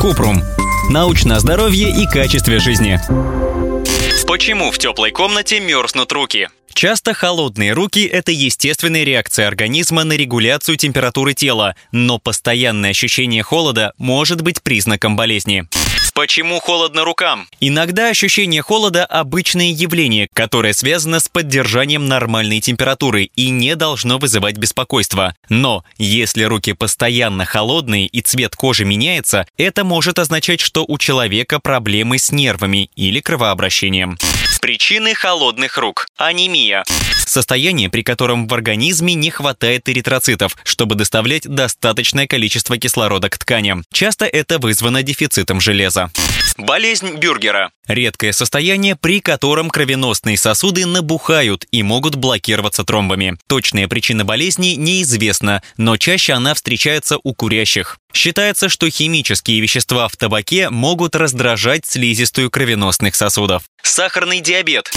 Купрум. Научное здоровье и качестве жизни. Почему в теплой комнате мерзнут руки? Часто холодные руки – это естественная реакция организма на регуляцию температуры тела, но постоянное ощущение холода может быть признаком болезни. Почему холодно рукам? Иногда ощущение холода – обычное явление, которое связано с поддержанием нормальной температуры и не должно вызывать беспокойства. Но если руки постоянно холодные и цвет кожи меняется, это может означать, что у человека проблемы с нервами или кровообращением. Причины холодных рук. Анемия. Состояние, при котором в организме не хватает эритроцитов, чтобы доставлять достаточное количество кислорода к тканям. Часто это вызвано дефицитом железа. Болезнь Бюргера. Редкое состояние, при котором кровеносные сосуды набухают и могут блокироваться тромбами. Точная причина болезни неизвестна, но чаще она встречается у курящих. Считается, что химические вещества в табаке могут раздражать слизистую кровеносных сосудов. Сахарный диабет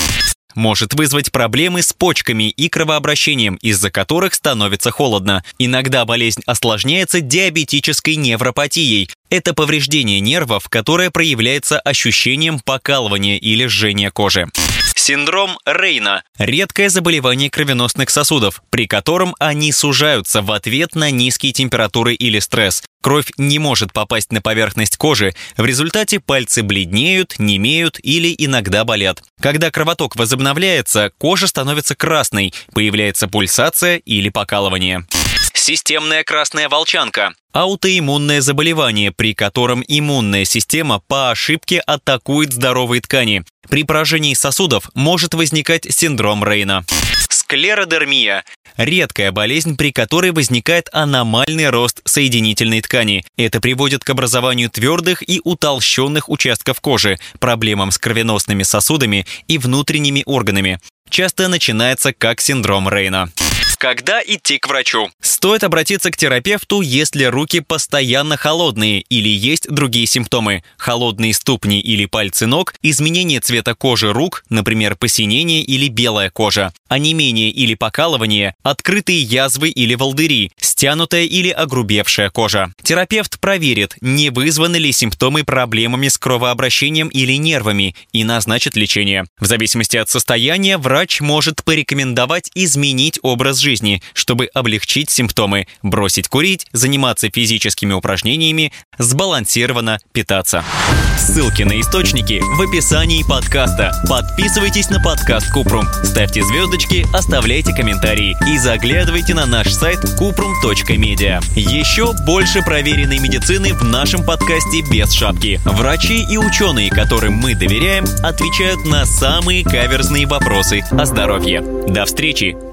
может вызвать проблемы с почками и кровообращением, из-за которых становится холодно. Иногда болезнь осложняется диабетической невропатией. Это повреждение нервов, которое проявляется ощущением покалывания или жжения кожи. Синдром Рейна – редкое заболевание кровеносных сосудов, при котором они сужаются в ответ на низкие температуры или стресс. Кровь не может попасть на поверхность кожи, в результате пальцы бледнеют, немеют или иногда болят. Когда кровоток возобновляется, кожа становится красной, появляется пульсация или покалывание. Системная красная волчанка Аутоиммунное заболевание, при котором иммунная система по ошибке атакует здоровые ткани. При поражении сосудов может возникать синдром Рейна. Склеродермия – редкая болезнь, при которой возникает аномальный рост соединительной ткани. Это приводит к образованию твердых и утолщенных участков кожи, проблемам с кровеносными сосудами и внутренними органами. Часто начинается как синдром Рейна. Когда идти к врачу? Стоит обратиться к терапевту, если руки постоянно холодные или есть другие симптомы. Холодные ступни или пальцы ног, изменение цвета кожи рук, например, посинение или белая кожа, онемение или покалывание, открытые язвы или волдыри, стянутая или огрубевшая кожа. Терапевт проверит, не вызваны ли симптомы проблемами с кровообращением или нервами и назначит лечение. В зависимости от состояния врач может порекомендовать изменить образ жизни жизни, чтобы облегчить симптомы, бросить курить, заниматься физическими упражнениями, сбалансированно питаться. Ссылки на источники в описании подкаста. Подписывайтесь на подкаст Купрум, ставьте звездочки, оставляйте комментарии и заглядывайте на наш сайт kuprum.media. Еще больше проверенной медицины в нашем подкасте без шапки. Врачи и ученые, которым мы доверяем, отвечают на самые каверзные вопросы о здоровье. До встречи!